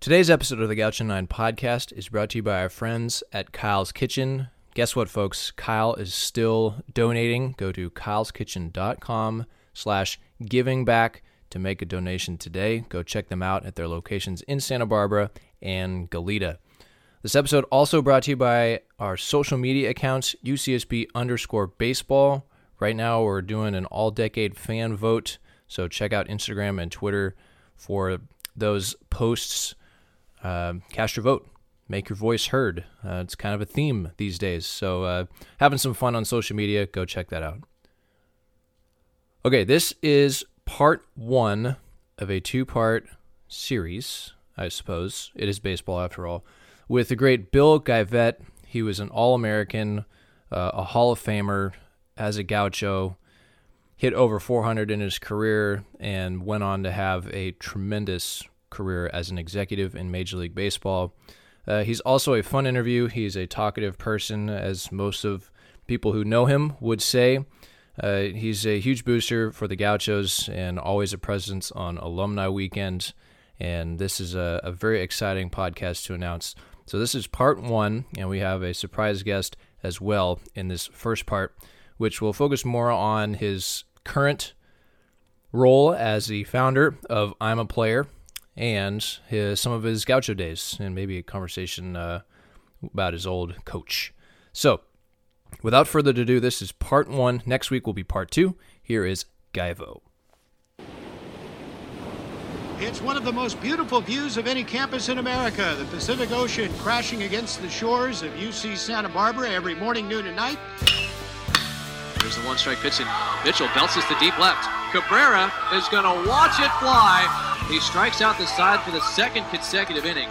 Today's episode of the Gaucho 9 podcast is brought to you by our friends at Kyle's Kitchen. Guess what, folks? Kyle is still donating. Go to kyleskitchen.com slash giving back to make a donation today. Go check them out at their locations in Santa Barbara and Goleta. This episode also brought to you by our social media accounts, UCSB underscore baseball. Right now, we're doing an all decade fan vote. So check out Instagram and Twitter for those posts. Uh, cast your vote, make your voice heard. Uh, it's kind of a theme these days. So, uh, having some fun on social media, go check that out. Okay, this is part one of a two part series, I suppose. It is baseball after all, with the great Bill Geivett. He was an All American, uh, a Hall of Famer as a gaucho, hit over 400 in his career, and went on to have a tremendous career as an executive in Major League Baseball. Uh, he's also a fun interview. He's a talkative person, as most of people who know him would say. Uh, he's a huge booster for the Gauchos and always a presence on alumni weekend. And this is a, a very exciting podcast to announce. So, this is part one, and we have a surprise guest as well in this first part, which will focus more on his current role as the founder of I'm a Player, and his, some of his gaucho days, and maybe a conversation uh, about his old coach. So, without further ado, this is part one. Next week will be part two. Here is Geivo. It's one of the most beautiful views of any campus in America. The Pacific Ocean crashing against the shores of UC Santa Barbara every morning, noon, and night. Here's the one strike pitch, and Mitchell belts to deep left. Cabrera is going to watch it fly. He strikes out the side for the second consecutive inning.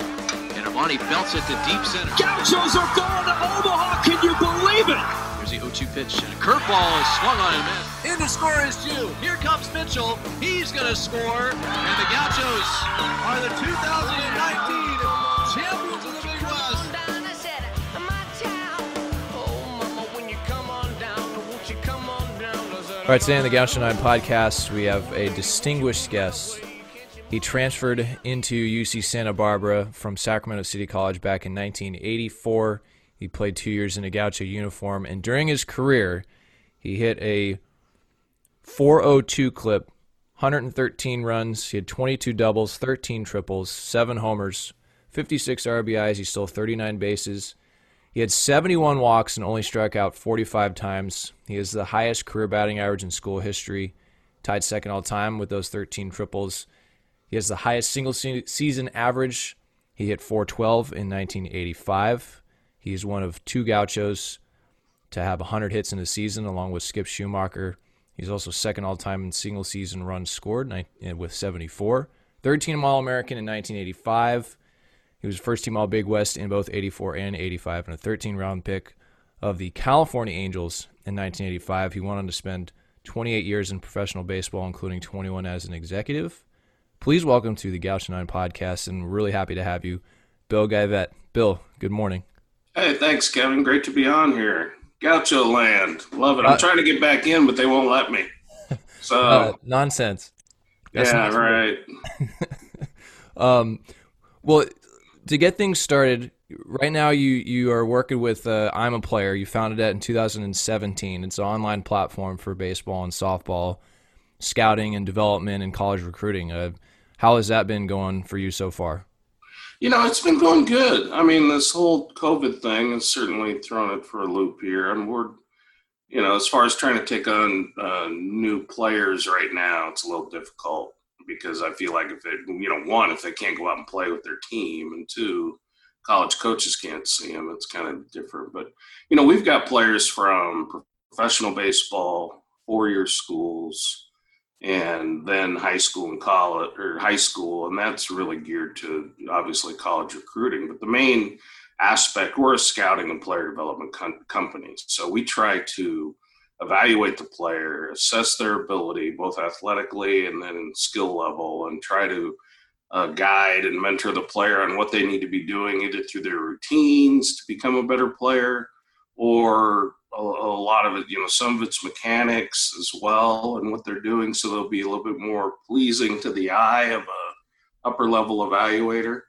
And Armani belts it to deep center. Gauchos are going to Omaha. Can you believe it? Here's the 0 2 pitch, and a curveball is swung on him. In the score is Jew. Here comes Mitchell. He's going to score. And the Gauchos are the 2019 champions of the Big West. All right, today on the Gaucho 9 podcast, we have a distinguished guest. He transferred into UC Santa Barbara from Sacramento City College back in 1984. He played two years in a Gaucho uniform, and during his career, he hit a 402 clip, 113 runs. He had 22 doubles, 13 triples, 7 homers, 56 RBIs. He stole 39 bases. He had 71 walks and only struck out 45 times. He has the highest career batting average in school history, tied second all time with those 13 triples. He has the highest single se- season average. He hit 412 in 1985. He's one of two gauchos to have 100 hits in a season, along with Skip Schumaker. He's also second all time in single season runs scored with 74. Third team All American in 1985. He was first team All Big West in both 84 and 85 and a 13 round pick of the California Angels in 1985. He went on to spend 28 years in professional baseball, including 21 as an executive. Please welcome to the Gaucho 9 podcast, and we're really happy to have you, Bill Geivett. Bill, good morning. Hey, thanks, Kevin. Great to be on here. Gaucho land. Love it. I'm Uh, trying to get back in, but they won't let me. So, Uh, nonsense. That's yeah, not- right. Um, well, to get things started, right now you you are working with uh, I'm a Player. You founded it in 2017. It's an online platform for baseball and softball scouting and development and college recruiting. Uh, how has that been going for you so far? You know, it's been going good. I mean, this whole COVID thing has certainly thrown it for a loop here. And we're, you know, as far as trying to take on uh, new players right now, it's a little difficult because I feel like if it, you know, one, if they can't go out and play with their team, and two, college coaches can't see them, it's kind of different. But, you know, we've got players from professional baseball, four year schools, and then high school and college or high school and that's really geared to obviously college recruiting but the main aspect we're a scouting and player development com- company so we try to evaluate the player assess their ability both athletically and then in skill level and try to uh, guide and mentor the player on what they need to be doing either through their routines to become a better player or a, a lot of it, you know, some of it's mechanics as well and what they're doing, so they'll be a little bit more pleasing to the eye of a upper level evaluator.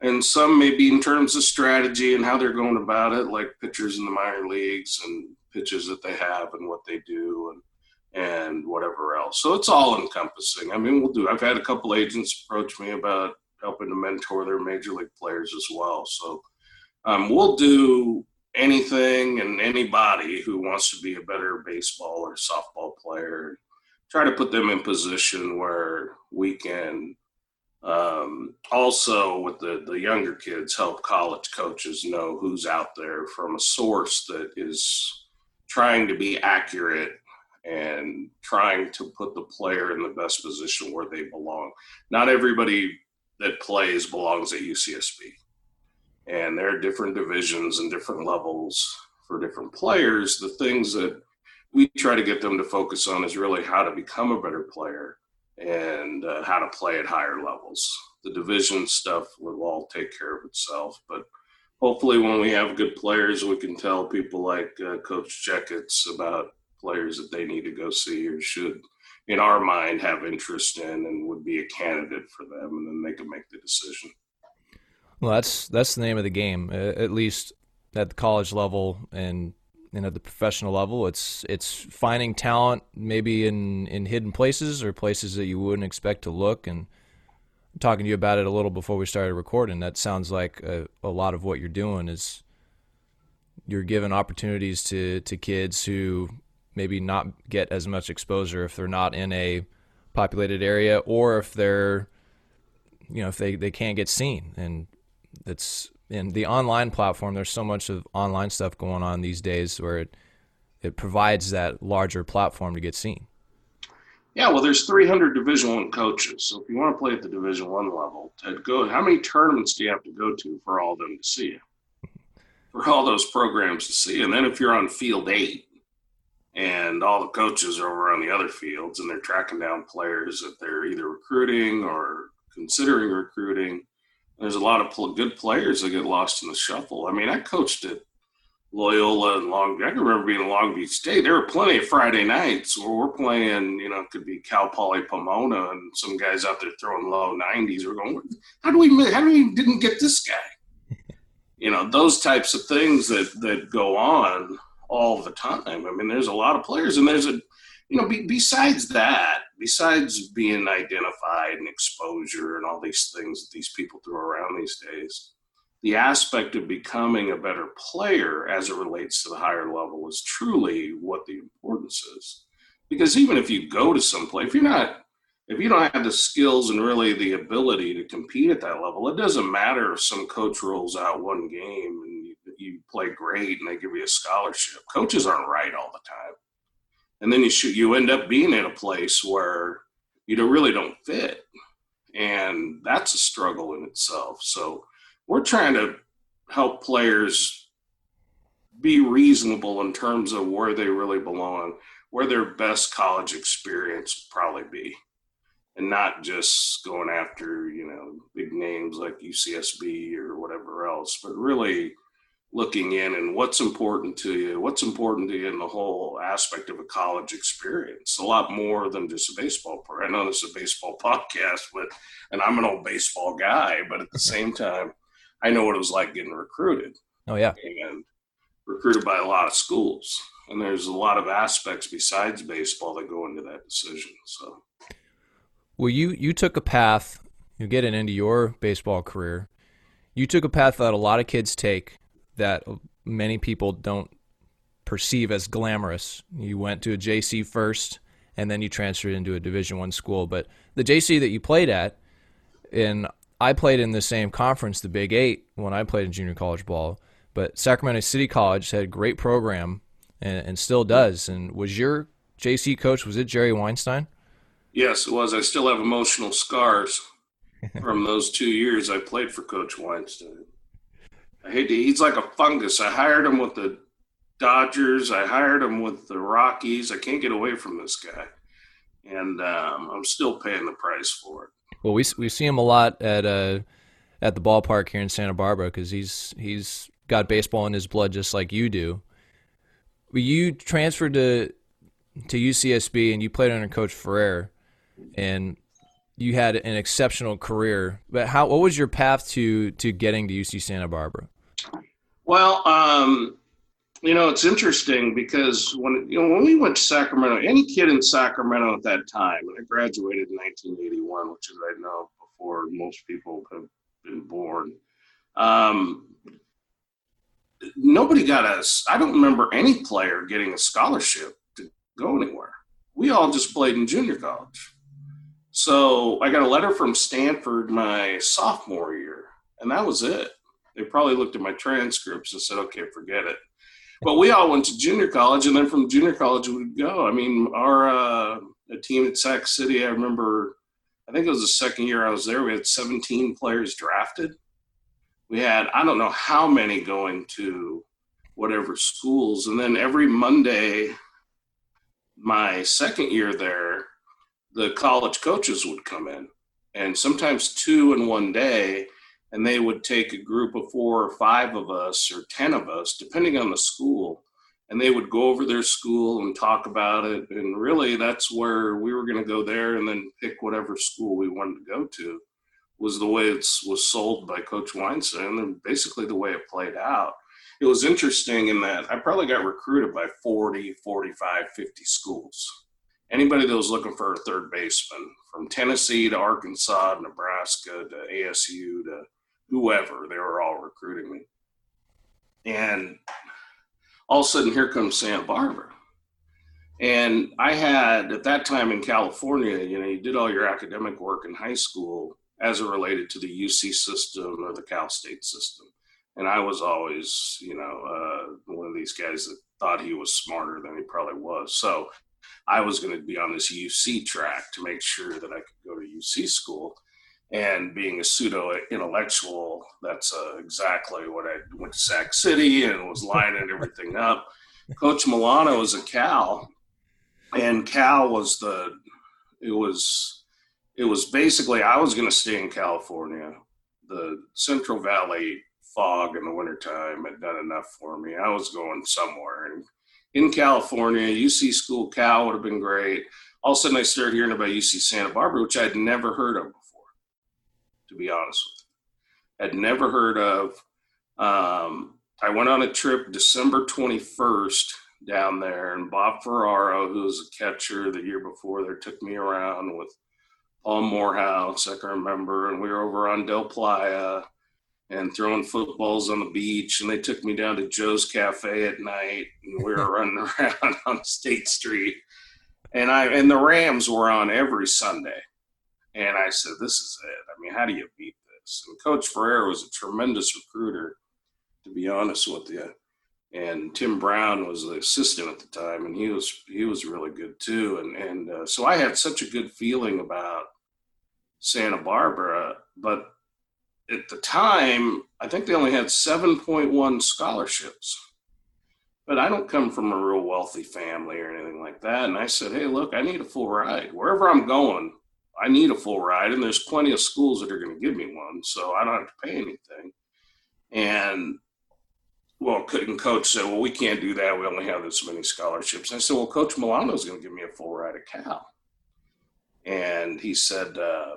and some may be in terms of strategy and how they're going about it, like pitchers in the minor leagues and pitches that they have and what they do and and whatever else. So it's all encompassing. I mean, we'll do. I've had a couple agents approach me about helping to mentor their major league players as well. So um, we'll do anything and anybody who wants to be a better baseball or softball player. Try to put them in position where we can um, also with the, the younger kids help college coaches know who's out there from a source that is trying to be accurate and trying to put the player in the best position where they belong. Not everybody that plays belongs at UCSB. And there are different divisions and different levels for different players. The things that we try to get them to focus on is really how to become a better player and uh, how to play at higher levels. The division stuff will all take care of itself, but hopefully, when we have good players, we can tell people like uh, Coach Checketts about players that they need to go see or should, in our mind, have interest in and would be a candidate for them, and then they can make the decision. Well, that's that's the name of the game, at least at the college level and and at the professional level. It's it's finding talent maybe in in hidden places or places that you wouldn't expect to look. And talking to you about it a little before we started recording, that sounds like a, a lot of what you're doing is you're giving opportunities to to kids who maybe not get as much exposure if they're not in a populated area or if they're you know if they, they can't get seen and it's in the online platform there's so much of online stuff going on these days where it it provides that larger platform to get seen. Yeah well there's 300 division one coaches. So if you want to play at the division one level to go how many tournaments do you have to go to for all of them to see you? For all those programs to see and then if you're on field eight and all the coaches are over on the other fields and they're tracking down players that they're either recruiting or considering recruiting there's a lot of good players that get lost in the shuffle. I mean, I coached at Loyola and Long. I can remember being in Long Beach State. There were plenty of Friday nights where we're playing. You know, it could be Cal Poly Pomona, and some guys out there throwing low 90s. We're going, how do we? How do we didn't get this guy? you know, those types of things that that go on all the time. I mean, there's a lot of players, and there's a you know, be, besides that, besides being identified and exposure and all these things that these people throw around these days, the aspect of becoming a better player as it relates to the higher level is truly what the importance is. Because even if you go to some place, if you're not, if you don't have the skills and really the ability to compete at that level, it doesn't matter if some coach rolls out one game and you, you play great and they give you a scholarship. Coaches aren't right all the time and then you should, you end up being in a place where you don't, really don't fit. And that's a struggle in itself. So we're trying to help players be reasonable in terms of where they really belong where their best college experience probably be. And not just going after you know big names like ucsb or whatever else but really looking in and what's important to you, what's important to you in the whole aspect of a college experience. A lot more than just a baseball player. I know this is a baseball podcast, but and I'm an old baseball guy, but at the same time, I know what it was like getting recruited. Oh yeah. And recruited by a lot of schools. And there's a lot of aspects besides baseball that go into that decision. So well you you took a path, you get it into your baseball career. You took a path that a lot of kids take that many people don't perceive as glamorous. You went to a JC first, and then you transferred into a Division One school. But the JC that you played at, and I played in the same conference, the Big Eight, when I played in junior college ball. But Sacramento City College had a great program, and, and still does. And was your JC coach? Was it Jerry Weinstein? Yes, it was. I still have emotional scars from those two years I played for Coach Weinstein. I hate to, he's like a fungus. I hired him with the Dodgers. I hired him with the Rockies. I can't get away from this guy, and um, I'm still paying the price for it. Well, we we see him a lot at uh at the ballpark here in Santa Barbara because he's he's got baseball in his blood just like you do. You transferred to to UCSB and you played under Coach Ferrer, and you had an exceptional career. But how? What was your path to to getting to UC Santa Barbara? Well, um, you know, it's interesting because when you know when we went to Sacramento, any kid in Sacramento at that time, and I graduated in 1981, which is I know before most people have been born. Um, nobody got us. I don't remember any player getting a scholarship to go anywhere. We all just played in junior college. So I got a letter from Stanford my sophomore year, and that was it. They probably looked at my transcripts and said, "Okay, forget it." But we all went to junior college, and then from junior college we'd go. I mean, our uh, team at Sac City, I remember. I think it was the second year I was there. We had 17 players drafted we had I don't know how many going to whatever schools, and then every Monday, my second year there, the college coaches would come in, and sometimes two in one day, and they would take a group of four or five of us or ten of us, depending on the school, and they would go over their school and talk about it, and really that's where we were going to go there, and then pick whatever school we wanted to go to was the way it was sold by Coach Weinstein and basically the way it played out. It was interesting in that I probably got recruited by 40, 45, 50 schools. Anybody that was looking for a third baseman from Tennessee to Arkansas, to Nebraska to ASU to whoever, they were all recruiting me. And all of a sudden, here comes Santa Barbara. And I had, at that time in California, you know, you did all your academic work in high school as it related to the UC system or the Cal State system. And I was always, you know, uh, one of these guys that thought he was smarter than he probably was. So I was going to be on this UC track to make sure that I could go to UC school. And being a pseudo intellectual, that's uh, exactly what I went to Sac City and was lining everything up. Coach Milano was a Cal, and Cal was the, it was it was basically I was going to stay in California. The Central Valley fog in the wintertime had done enough for me. I was going somewhere. And in California, UC School Cal would have been great. All of a sudden, I started hearing about UC Santa Barbara, which I'd never heard of before, to be honest with you. I'd never heard of. Um, I went on a trip December 21st down there, and Bob Ferraro, who was a catcher the year before there, took me around with – Paul Morehouse, I can remember, and we were over on Del Playa and throwing footballs on the beach. And they took me down to Joe's Cafe at night, and we were running around on State Street. And I and the Rams were on every Sunday, and I said, "This is it. I mean, how do you beat this?" And Coach Ferrer was a tremendous recruiter, to be honest with you. And Tim Brown was the assistant at the time, and he was he was really good too. And and uh, so I had such a good feeling about Santa Barbara, but at the time, I think they only had 7.1 scholarships. But I don't come from a real wealthy family or anything like that. And I said, hey, look, I need a full ride. Wherever I'm going, I need a full ride. And there's plenty of schools that are going to give me one. So I don't have to pay anything. And well, and coach said, well, we can't do that. We only have this many scholarships. And I said, well, Coach Milano's going to give me a full ride at Cal. And he said, uh,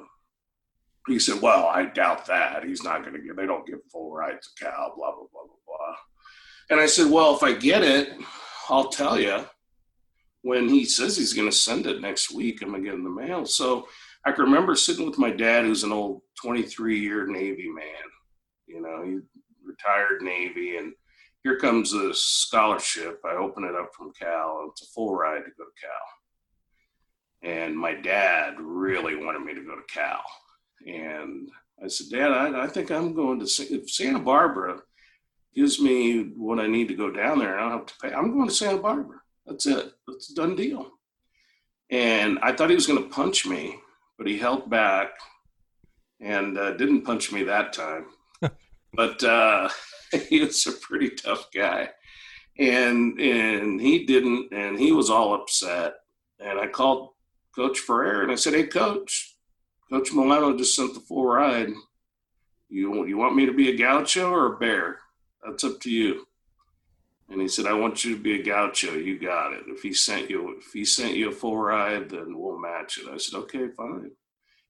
he said, Well, I doubt that. He's not going to give, they don't give full rights to Cal, blah, blah, blah, blah, blah. And I said, Well, if I get it, I'll tell you. When he says he's going to send it next week, I'm going to get in the mail. So I can remember sitting with my dad, who's an old 23 year Navy man. You know, he retired Navy, and here comes a scholarship. I open it up from Cal, it's a full ride to go to Cal. And my dad really wanted me to go to Cal and I said, Dad, I, I think I'm going to if Santa Barbara gives me what I need to go down there, I don't have to pay. I'm going to Santa Barbara. That's it. That's a done deal. And I thought he was going to punch me, but he held back and uh, didn't punch me that time. but uh, he was a pretty tough guy, and and he didn't, and he was all upset. And I called Coach Ferrer and I said, "Hey, Coach, Coach Milano just sent the full ride. You you want me to be a gaucho or a bear? That's up to you. And he said, I want you to be a gaucho. You got it. If he sent you if he sent you a full ride, then we'll match it. I said, okay, fine.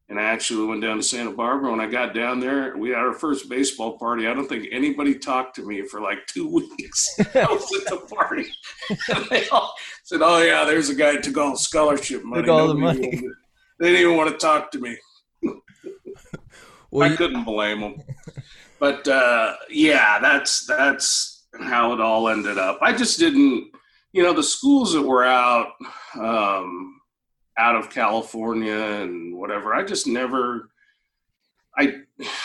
And I actually went down to Santa Barbara. When I got down there, we had our first baseball party. I don't think anybody talked to me for like two weeks. I was at the party. and they all said, Oh, yeah, there's a guy who took all the scholarship money. Took all the money. They didn't even want to talk to me. Well, I you- couldn't blame them. But uh, yeah, that's that's how it all ended up. I just didn't, you know, the schools that were out um, out of California and whatever. I just never. I,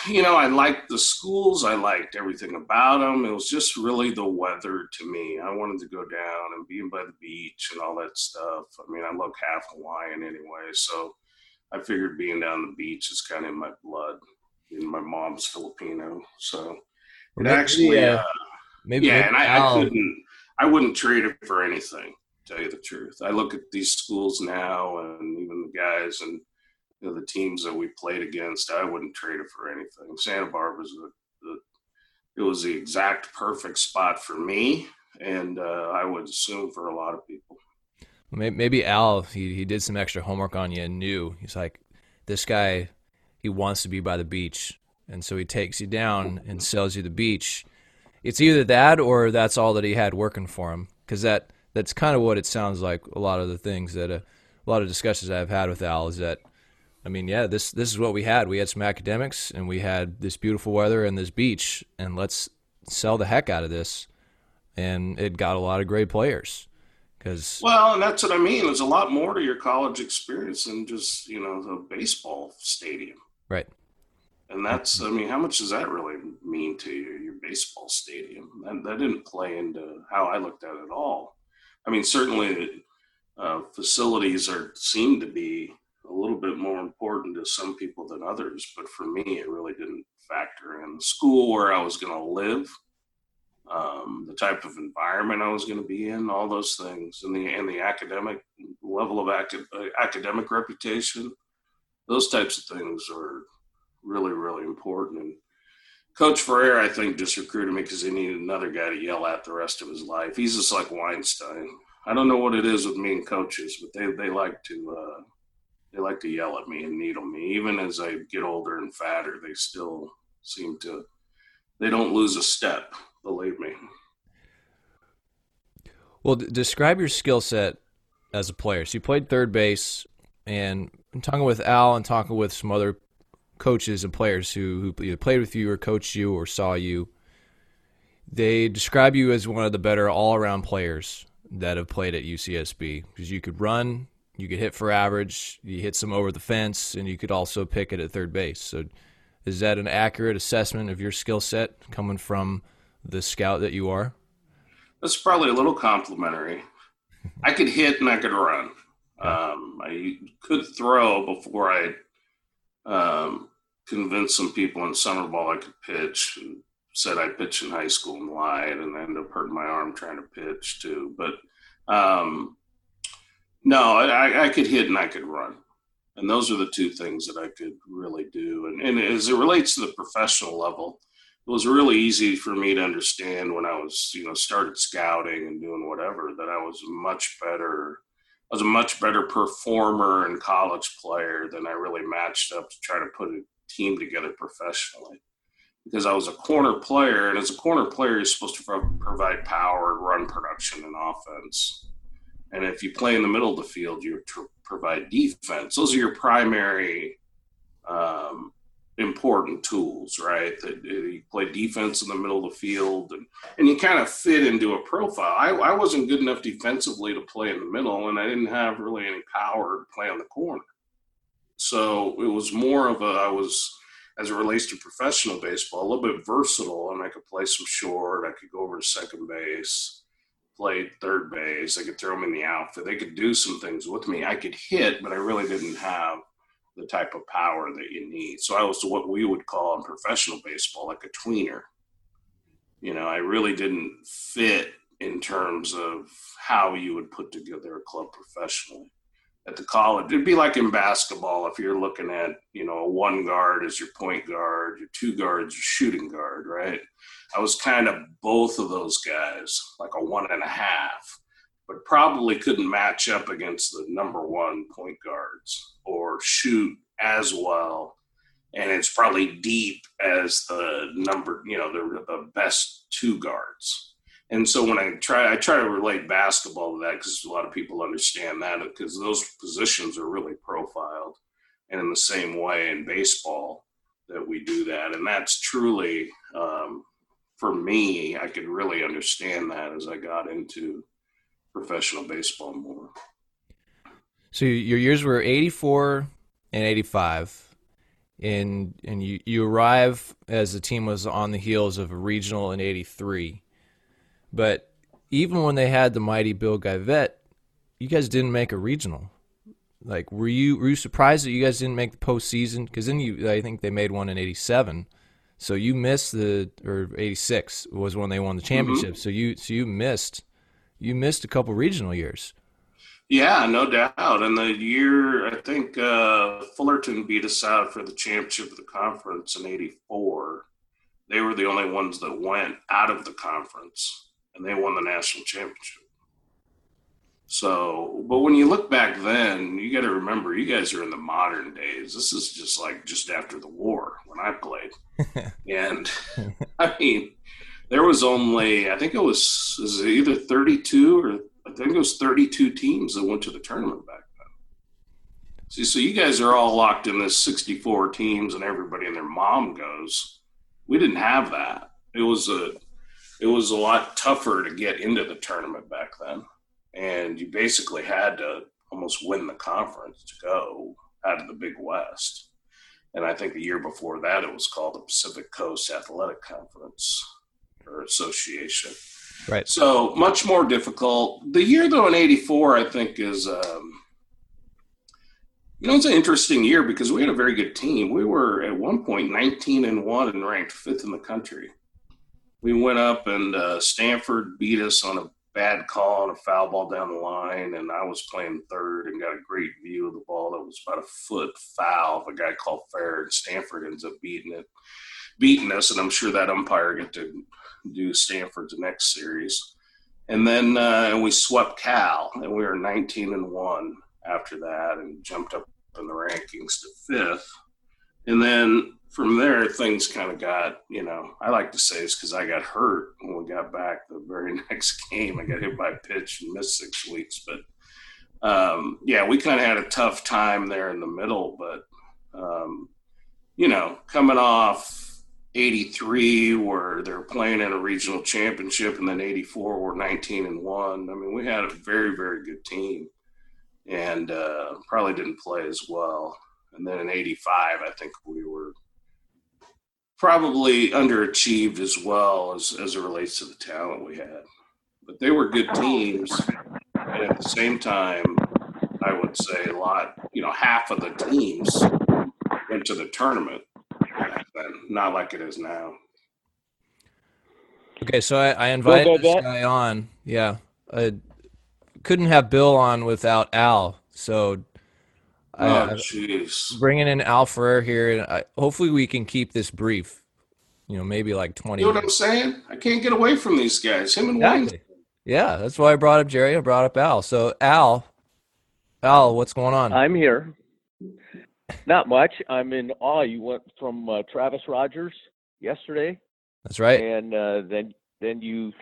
you know, I liked the schools. I liked everything about them. It was just really the weather to me. I wanted to go down and be by the beach and all that stuff. I mean, I look half Hawaiian anyway, so I figured being down the beach is kind of in my blood. And my mom's Filipino, so it actually, yeah, uh, maybe, yeah, maybe and I, I couldn't, I wouldn't trade it for anything. Tell you the truth, I look at these schools now, and even the guys and you know, the teams that we played against. I wouldn't trade it for anything. Santa Barbara's the, the it was the exact perfect spot for me, and uh, I would assume for a lot of people. Maybe Al he he did some extra homework on you and knew he's like this guy he wants to be by the beach and so he takes you down and sells you the beach. It's either that or that's all that he had working for him because that that's kind of what it sounds like. A lot of the things that uh, a lot of discussions I've had with Al is that I mean yeah this this is what we had. We had some academics and we had this beautiful weather and this beach and let's sell the heck out of this. And it got a lot of great players because Well, and that's what I mean. There's a lot more to your college experience than just you know the baseball stadium. Right. And that's, I mean, how much does that really mean to you, your baseball stadium? And that didn't play into how I looked at it at all. I mean, certainly uh, facilities are seem to be a little bit more important to some people than others, but for me, it really didn't factor in the school where I was going to live, um, the type of environment I was going to be in, all those things, and the and the academic level of acad- uh, academic reputation. Those types of things are really, really important. And Coach Ferrer, I think, just recruited me because he needed another guy to yell at the rest of his life. He's just like Weinstein. I don't know what it is with me and coaches, but they, they like to uh, they like to yell at me and needle me. Even as I get older and fatter, they still seem to they don't lose a step. Believe me. Well, d- describe your skill set as a player. So you played third base, and I'm talking with Al and talking with some other coaches and players who, who either played with you or coached you or saw you. They describe you as one of the better all-around players that have played at UCSB because you could run, you could hit for average, you hit some over the fence, and you could also pick it at third base. So, is that an accurate assessment of your skill set coming from the scout that you are? That's probably a little complimentary. I could hit and I could run. Um, I could throw before I um, convinced some people in summer ball I could pitch and said I pitched in high school and lied and I ended up hurting my arm trying to pitch too. But um, no, I, I could hit and I could run. And those are the two things that I could really do. And, and as it relates to the professional level, it was really easy for me to understand when I was, you know, started scouting and doing whatever that I was much better. I was a much better performer and college player than I really matched up to try to put a team together professionally. Because I was a corner player, and as a corner player, you're supposed to provide power, run production, and offense. And if you play in the middle of the field, you provide defense. Those are your primary um, important tools, right? That uh, you play defense in the middle of the field, and and you kind of fit into a profile. I, I wasn't good enough defensively to play in the middle, and I didn't have really any power to play on the corner. So it was more of a I was as it relates to professional baseball, a little bit versatile, and I could play some short. I could go over to second base, play third base. I could throw them in the outfield. They could do some things with me. I could hit, but I really didn't have the type of power that you need. So I was what we would call in professional baseball like a tweener. You know, I really didn't fit in terms of how you would put together a club professionally. At the college, it'd be like in basketball if you're looking at, you know, a one guard as your point guard, your two guards, your shooting guard, right? I was kind of both of those guys, like a one and a half but probably couldn't match up against the number one point guards or shoot as well, and it's probably deep as the number, you know, the the best two guards. And so when I try, I try to relate basketball to that because a lot of people understand that because those positions are really profiled, and in the same way in baseball that we do that, and that's truly um, for me. I could really understand that as I got into professional baseball more. So your years were 84 and 85 and and you you arrive as the team was on the heels of a regional in 83. But even when they had the mighty Bill Geivett, you guys didn't make a regional. Like, were you were you surprised that you guys didn't make the postseason? Because then you, I think they made one in '87, so you missed the or '86 was when they won the championship. Mm-hmm. So you so you missed you missed a couple regional years. Yeah, no doubt. And the year I think uh, Fullerton beat us out for the championship of the conference in '84. They were the only ones that went out of the conference, and they won the national championship. So, but when you look back then, you got to remember you guys are in the modern days. This is just like just after the war when I played, and I mean there was only I think it was, was it either 32 or I think it was 32 teams that went to the tournament back then. See, so you guys are all locked in this 64 teams and everybody and their mom goes. We didn't have that. It was a it was a lot tougher to get into the tournament back then. And you basically had to almost win the conference to go out of the Big West. And I think the year before that, it was called the Pacific Coast Athletic Conference or association. Right. So much more difficult. The year though in '84, I think is. Um, you know, it's an interesting year because we had a very good team. We were at one point 19 and one and ranked fifth in the country. We went up and uh, Stanford beat us on a bad call on a foul ball down the line, and I was playing third and got a great view of the ball that was about a foot foul of a guy called Fair, and Stanford ends up beating it, beating us, and I'm sure that umpire get to do Stanford's next series. And then uh, we swept Cal, and we were 19 and one after that, and jumped up in the rankings to fifth. And then from there, things kind of got, you know, I like to say it's because I got hurt when we got back the very next game. I got hit by a pitch and missed six weeks. But um, yeah, we kind of had a tough time there in the middle. But, um, you know, coming off 83 where they're playing in a regional championship and then 84 we're 19 and 1 i mean we had a very very good team and uh, probably didn't play as well. And then in 85 i think we were probably underachieved as well as, as it relates to the talent we had. But they were good teams and at the same time i would say a lot you know half of the teams went to the tournament then, not like it is now. Okay, so I, I invited this guy on. Yeah, I couldn't have Bill on without Al. So, oh jeez, bringing in Al Ferrer here, and I, hopefully we can keep this brief. You know, maybe like twenty. You know what I'm saying? I can't get away from these guys. Him and exactly. Wayne. Yeah, that's why I brought up Jerry. I brought up Al. So Al, Al, what's going on? I'm here. Not much. I'm in awe. You went from uh, Travis Rogers yesterday. That's right. And uh, then then you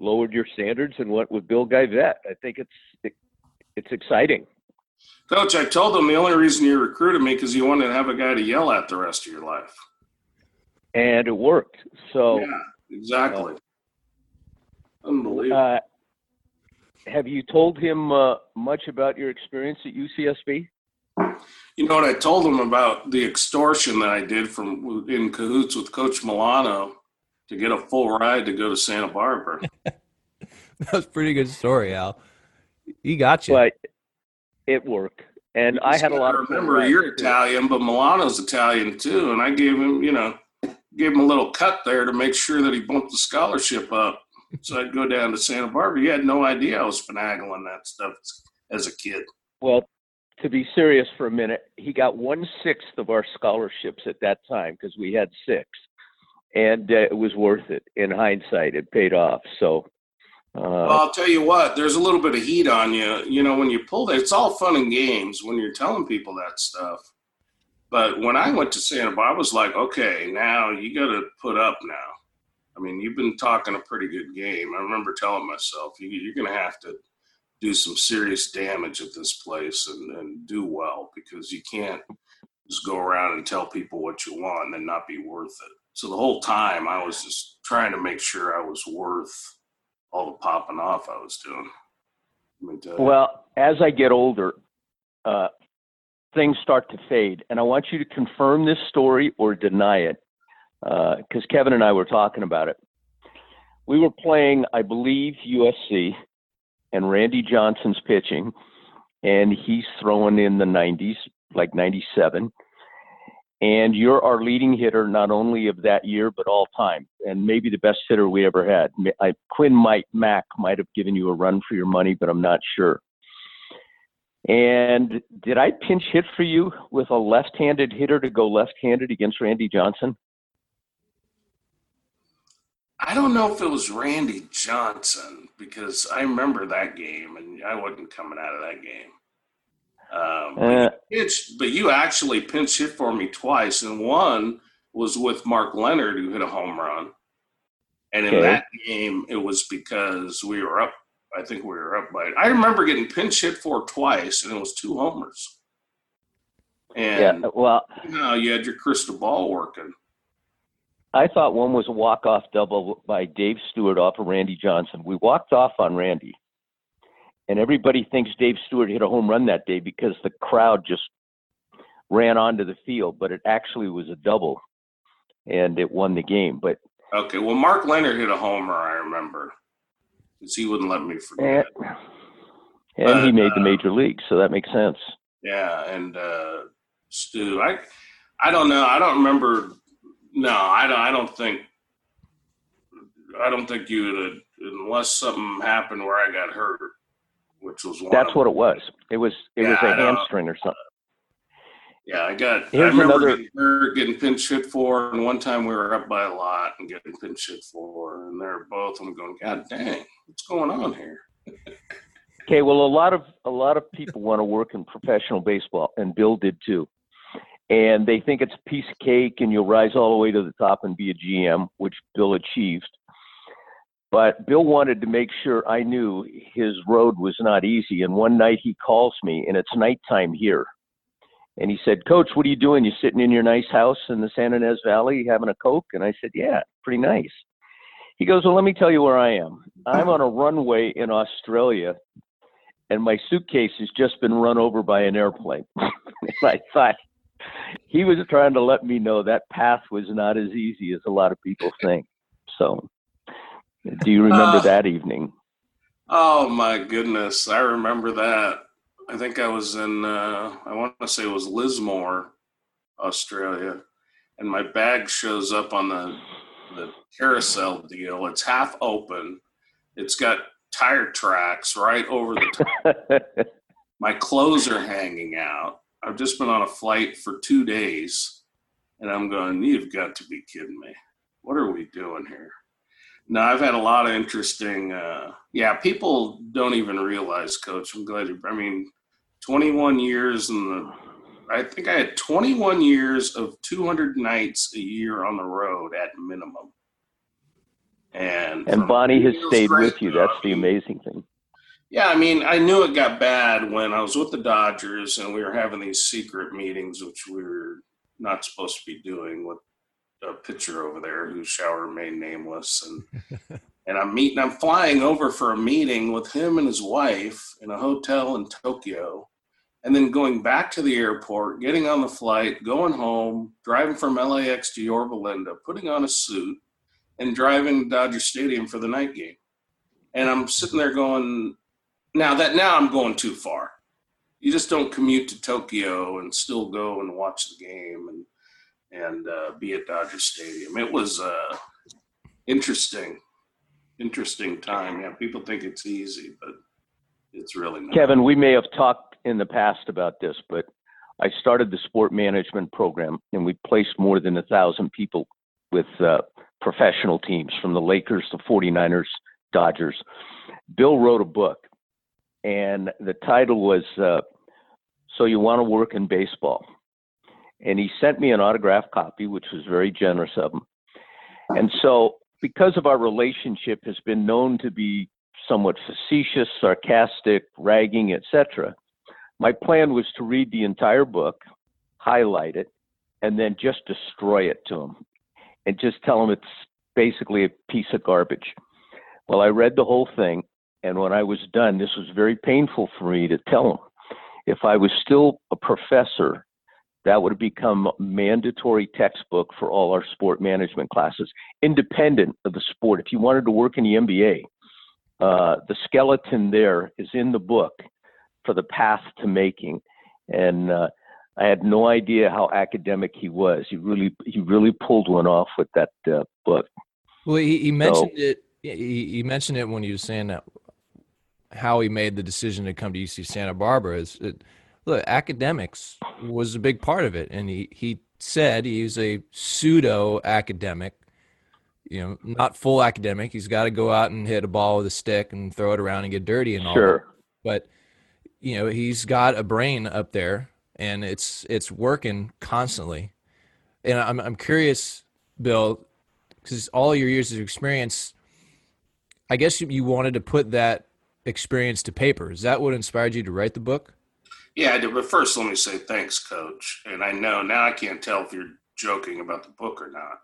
lowered your standards and went with Bill Geivett. I think it's it, it's exciting. Coach, I told him the only reason you recruited me because you wanted to have a guy to yell at the rest of your life. And it worked. So yeah, exactly. Uh, Unbelievable. Uh, have you told him uh, much about your experience at UCSB? You know what I told him about the extortion that I did from in cahoots with Coach Milano to get a full ride to go to Santa Barbara. that was pretty good story, Al. He got you. But it worked, and I had a lot of. Remember, you're. Italian, but Milano's Italian too, and I gave him, you know, gave him a little cut there to make sure that he bumped the scholarship up. So I'd go down to Santa Barbara. He had no idea I was finagling that stuff as a kid. Well, to be serious for a minute, he got one sixth of our scholarships at that time because we had six, and uh, it was worth it. In hindsight, it paid off. So, uh, well, I'll tell you what. There's a little bit of heat on you. You know, when you pull that, it's all fun and games when you're telling people that stuff. But when I went to Santa Barbara, I was like, okay, now you got to put up now. I mean, you've been talking a pretty good game. I remember telling myself, you, you're going to have to do some serious damage at this place and, and do well because you can't just go around and tell people what you want and then not be worth it. So the whole time I was just trying to make sure I was worth all the popping off I was doing. Well, as I get older, uh, things start to fade, and I want you to confirm this story or deny it, because uh, Kevin and I were talking about it. We were playing, I believe, USC, and Randy Johnson's pitching, and he's throwing in the 90s, like 97 and you're our leading hitter not only of that year but all time, and maybe the best hitter we ever had. I, Quinn might Mac might have given you a run for your money, but I'm not sure. And did I pinch hit for you with a left-handed hitter to go left-handed against Randy Johnson? I don't know if it was Randy Johnson because I remember that game and I wasn't coming out of that game. Um, uh, pitched, but you actually pinch hit for me twice, and one was with Mark Leonard, who hit a home run. And in okay. that game, it was because we were up. I think we were up by. I remember getting pinch hit for twice, and it was two homers. And yeah, well, you know, you had your crystal ball working. I thought one was a walk off double by Dave Stewart off of Randy Johnson. We walked off on Randy and everybody thinks Dave Stewart hit a home run that day because the crowd just ran onto the field, but it actually was a double, and it won the game. But okay, well, Mark Leonard hit a homer, I remember, because he wouldn't let me forget. And, and but, he made uh, the major league, so that makes sense. Yeah, and uh, Stu, I, I don't know, I don't remember. No, I don't. I don't think. I don't think you would, unless something happened where I got hurt which was one. That's what it was. It was it yeah, was a hamstring or something. Yeah, I got. Here's I remember another, getting, getting pinch hit for, and one time we were up by a lot and getting pinch hit for, and they're both. I'm going, God dang, what's going on here? okay, well, a lot of a lot of people want to work in professional baseball, and Bill did too. And they think it's a piece of cake, and you'll rise all the way to the top and be a GM, which Bill achieved. But Bill wanted to make sure I knew his road was not easy. And one night he calls me, and it's nighttime here. And he said, Coach, what are you doing? You sitting in your nice house in the San Ynez Valley having a Coke? And I said, Yeah, pretty nice. He goes, Well, let me tell you where I am. I'm on a runway in Australia, and my suitcase has just been run over by an airplane. and I thought, he was trying to let me know that path was not as easy as a lot of people think. So do you remember uh, that evening? Oh my goodness, I remember that. I think I was in uh, I want to say it was Lismore, Australia, and my bag shows up on the the carousel deal. It's half open. It's got tire tracks right over the top. my clothes are hanging out. I've just been on a flight for two days, and I'm going. You've got to be kidding me. What are we doing here? No, I've had a lot of interesting. Uh, yeah, people don't even realize, Coach. I'm glad you. I mean, 21 years in the. I think I had 21 years of 200 nights a year on the road at minimum. And and Bonnie has stayed with you. That's the amazing thing. Yeah, I mean, I knew it got bad when I was with the Dodgers and we were having these secret meetings, which we were not supposed to be doing with a pitcher over there whose shall remain nameless, and and I'm meeting. I'm flying over for a meeting with him and his wife in a hotel in Tokyo, and then going back to the airport, getting on the flight, going home, driving from LAX to Yorba Linda, putting on a suit, and driving to Dodger Stadium for the night game. And I'm sitting there going, now that now I'm going too far. You just don't commute to Tokyo and still go and watch the game and and uh, be at Dodger Stadium. It was uh, interesting, interesting time. Yeah, people think it's easy, but it's really not. Kevin, we may have talked in the past about this, but I started the sport management program, and we placed more than a thousand people with uh, professional teams from the Lakers the 49ers, Dodgers. Bill wrote a book, and the title was uh, "So You Want to Work in Baseball." and he sent me an autographed copy, which was very generous of him. And so, because of our relationship, has been known to be somewhat facetious, sarcastic, ragging, etc. My plan was to read the entire book, highlight it, and then just destroy it to him, and just tell him it's basically a piece of garbage. Well, I read the whole thing, and when I was done, this was very painful for me to tell him. If I was still a professor, that would have become mandatory textbook for all our sport management classes, independent of the sport. If you wanted to work in the MBA, uh, the skeleton there is in the book for the path to making. And uh, I had no idea how academic he was. He really, he really pulled one off with that uh, book. Well, he, he mentioned so, it. He, he mentioned it when he was saying that how he made the decision to come to UC Santa Barbara. Is it, look, academics was a big part of it, and he he said he's a pseudo academic. You know, not full academic. He's got to go out and hit a ball with a stick and throw it around and get dirty and all. Sure. That. But you know, he's got a brain up there, and it's it's working constantly. And I'm I'm curious, Bill, because all your years of experience, I guess you wanted to put that experience to paper. Is that what inspired you to write the book? Yeah, I did. But first, let me say thanks, Coach. And I know now I can't tell if you're joking about the book or not.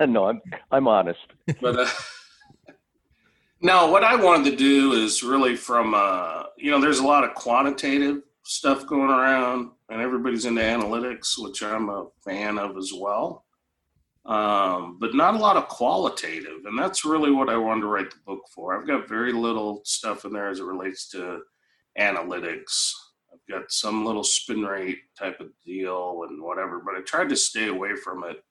no, I'm I'm honest. But uh, no, what I wanted to do is really from uh, you know, there's a lot of quantitative stuff going around, and everybody's into analytics, which I'm a fan of as well. Um, but not a lot of qualitative, and that's really what I wanted to write the book for. I've got very little stuff in there as it relates to analytics. I've got some little spin rate type of deal and whatever, but I tried to stay away from it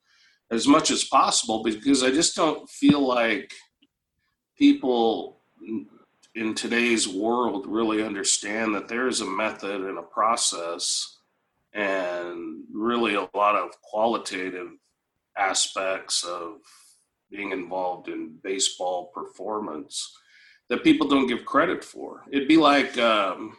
as much as possible because I just don't feel like people in today's world really understand that there is a method and a process and really a lot of qualitative aspects of being involved in baseball performance that people don't give credit for. It'd be like um,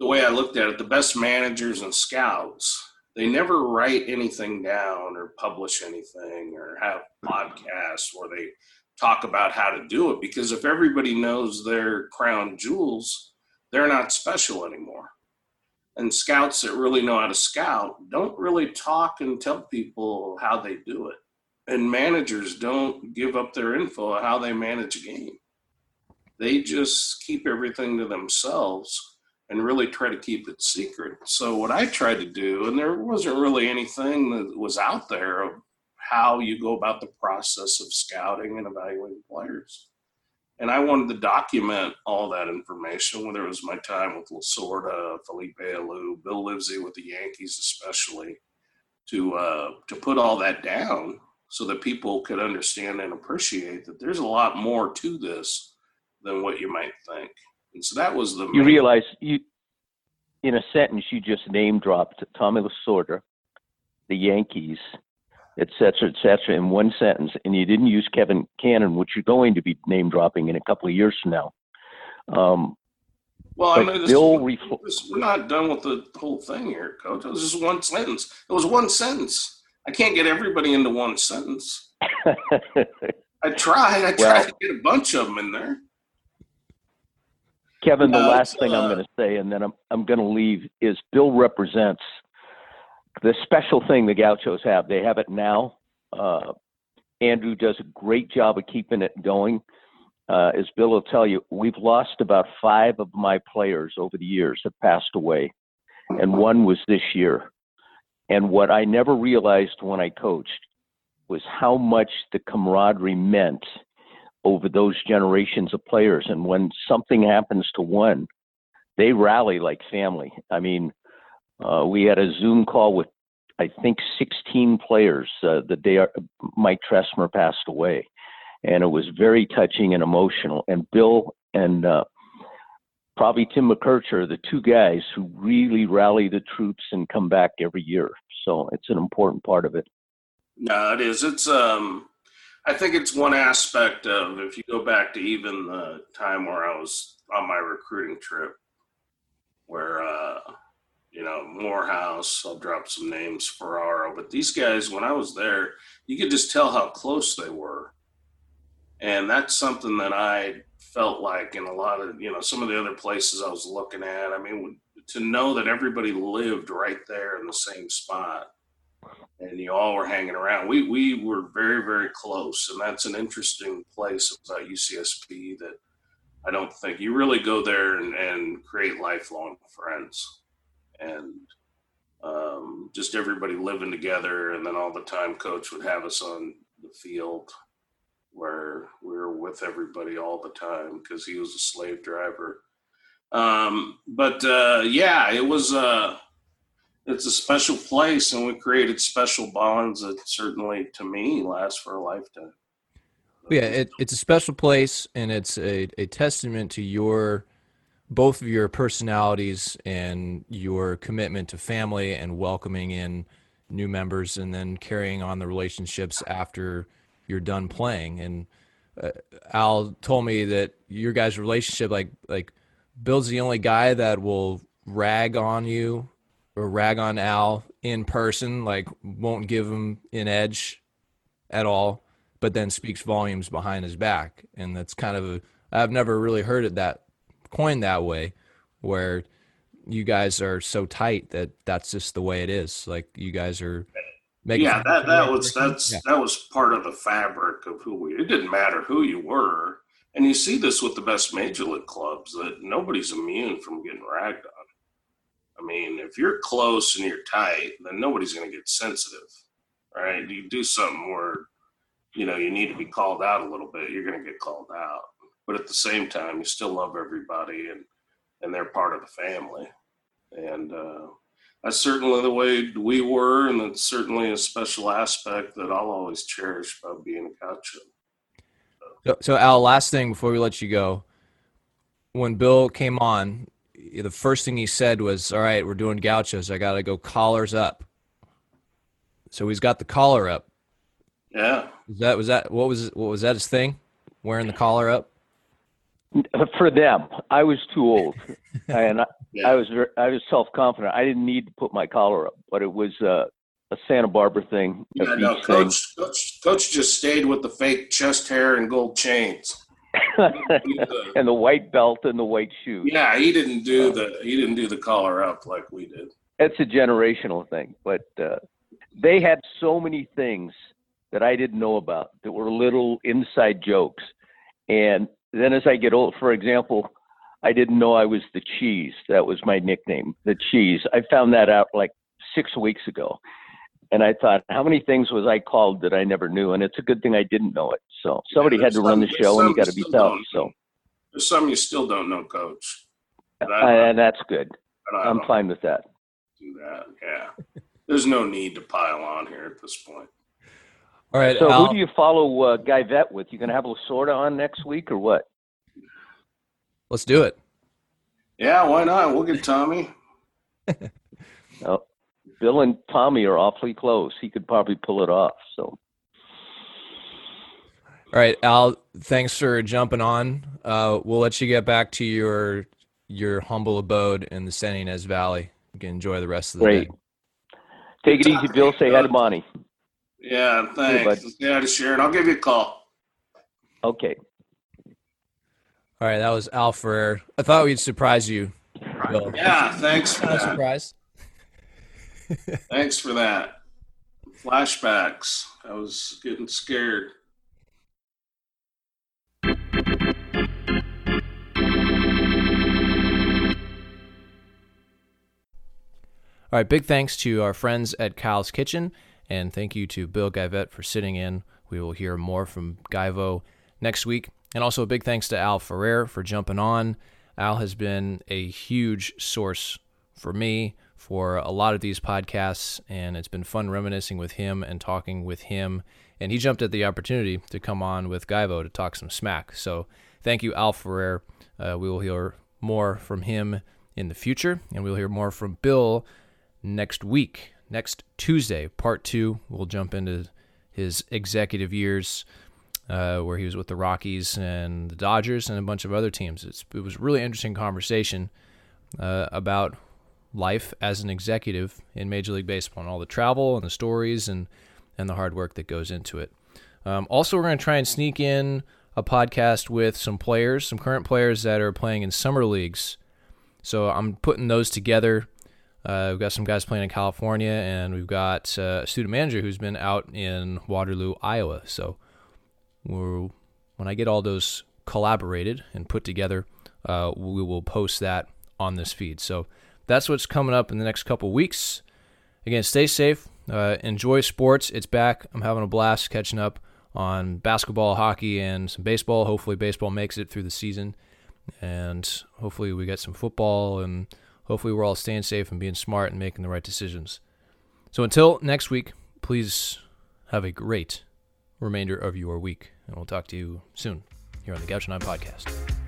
the way I looked at it the best managers and scouts, they never write anything down or publish anything or have podcasts where they talk about how to do it because if everybody knows their crown jewels, they're not special anymore. And scouts that really know how to scout don't really talk and tell people how they do it. And managers don't give up their info of how they manage a game. They just keep everything to themselves and really try to keep it secret. So what I tried to do, and there wasn't really anything that was out there of how you go about the process of scouting and evaluating players. And I wanted to document all that information, whether it was my time with Lasorda, Felipe Alou, Bill Livesey with the Yankees, especially, to uh, to put all that down so that people could understand and appreciate that there's a lot more to this than what you might think. And so that was the. You realize you, in a sentence, you just name dropped Tommy Lasorda, the Yankees, et cetera, et cetera, in one sentence, and you didn't use Kevin Cannon, which you're going to be name dropping in a couple of years from now. Um, well, I mean, this, refl- this, we're not done with the whole thing here, Coach. It was just one sentence. It was one sentence. I can't get everybody into one sentence. I tried. I tried well, to get a bunch of them in there. Kevin, the last thing I'm uh, going to say, and then I'm I'm going to leave, is Bill represents the special thing the Gauchos have. They have it now. Uh, Andrew does a great job of keeping it going. Uh, as Bill will tell you, we've lost about five of my players over the years have passed away, and one was this year. And what I never realized when I coached was how much the camaraderie meant over those generations of players. And when something happens to one, they rally like family. I mean, uh, we had a Zoom call with, I think, 16 players uh, the day our, Mike Tressmer passed away. And it was very touching and emotional. And Bill and uh, probably Tim McKercher the two guys who really rally the troops and come back every year. So it's an important part of it. No, it is. It's um, I think it's one aspect of if you go back to even the time where I was on my recruiting trip, where uh, you know, Morehouse. I'll drop some names, Ferraro. But these guys, when I was there, you could just tell how close they were. And that's something that I felt like in a lot of, you know, some of the other places I was looking at. I mean, to know that everybody lived right there in the same spot and you all were hanging around. We we were very very close, and that's an interesting place about UCSB that I don't think you really go there and, and create lifelong friends, and um, just everybody living together, and then all the time coach would have us on the field where we were with everybody all the time because he was a slave driver. Um, but uh, yeah, it was. Uh, it's a special place and we created special bonds that certainly to me last for a lifetime yeah it, it's a special place and it's a, a testament to your both of your personalities and your commitment to family and welcoming in new members and then carrying on the relationships after you're done playing and uh, al told me that your guys relationship like like bill's the only guy that will rag on you or rag on Al in person, like won't give him an edge at all, but then speaks volumes behind his back. And that's kind of a, I've never really heard it that coined that way, where you guys are so tight that that's just the way it is. Like you guys are making. Yeah, that, that was, that's, yeah. that was part of the fabric of who we, it didn't matter who you were. And you see this with the best major league clubs that nobody's immune from getting ragged on. I mean, if you're close and you're tight, then nobody's going to get sensitive, right? You do something where, you know, you need to be called out a little bit, you're going to get called out. But at the same time, you still love everybody and, and they're part of the family. And uh, that's certainly the way we were. And it's certainly a special aspect that I'll always cherish about being a gaucho. So, so Al, last thing before we let you go, when Bill came on, the first thing he said was, "All right, we're doing gauchos. I got to go collars up." So he's got the collar up. Yeah. Was that was that what was what was that his thing? Wearing the collar up. For them, I was too old, and I, yeah. I was I was self confident. I didn't need to put my collar up, but it was uh, a Santa Barbara thing. Yeah, no, coach, coach, coach just stayed with the fake chest hair and gold chains. and the white belt and the white shoes. Yeah, he didn't do the he didn't do the collar up like we did. It's a generational thing, but uh, they had so many things that I didn't know about that were little inside jokes. And then as I get old, for example, I didn't know I was the cheese. That was my nickname, the cheese. I found that out like six weeks ago. And I thought, how many things was I called that I never knew? And it's a good thing I didn't know it. So somebody yeah, had to run the show, and you got to be tough. So there's some you still don't know, Coach. Uh, and that's good. I'm fine with that. Do that, yeah. There's no need to pile on here at this point. All right. So Al, who do you follow uh, Geivett with? You gonna have Lasorda on next week or what? Let's do it. Yeah, why not? We'll get Tommy. oh, Bill and Tommy are awfully close. He could probably pull it off. So. All right, Al. Thanks for jumping on. Uh, we'll let you get back to your your humble abode in the San Ynez Valley. You can enjoy the rest of the Great. day. Take it easy, Bill. Say hi to Monty. Yeah, thanks. Yeah, to Sharon. I'll give you a call. Okay. All right, that was Al Ferrer. I thought we'd surprise you. Bill. Yeah, thanks for that. Surprise. Thanks for that. Flashbacks. I was getting scared. All right, big thanks to our friends at Kyle's Kitchen, and thank you to Bill Geivett for sitting in. We will hear more from Geivo next week. And also a big thanks to Al Ferrer for jumping on. Al has been a huge source for me for a lot of these podcasts, and it's been fun reminiscing with him and talking with him. And he jumped at the opportunity to come on with Geivo to talk some smack. So thank you, Al Ferrer. Uh, we will hear more from him in the future, and we'll hear more from Bill next week, next Tuesday, part two. We'll jump into his executive years. Uh, where he was with the Rockies and the Dodgers and a bunch of other teams. It's, it was a really interesting conversation uh, about life as an executive in Major League Baseball and all the travel and the stories and, and the hard work that goes into it. Um, also, we're going to try and sneak in a podcast with some players, some current players that are playing in summer leagues. So I'm putting those together. Uh, we've got some guys playing in California, and we've got uh, a student manager who's been out in Waterloo, Iowa. So when I get all those collaborated and put together, uh, we will post that on this feed. So that's what's coming up in the next couple weeks. Again, stay safe, uh, enjoy sports. It's back. I'm having a blast catching up on basketball, hockey, and some baseball. Hopefully, baseball makes it through the season, and hopefully, we get some football, and hopefully, we're all staying safe and being smart and making the right decisions. So, until next week, please have a great remainder of your week, and we'll talk to you soon here on the Gaucho 9 podcast.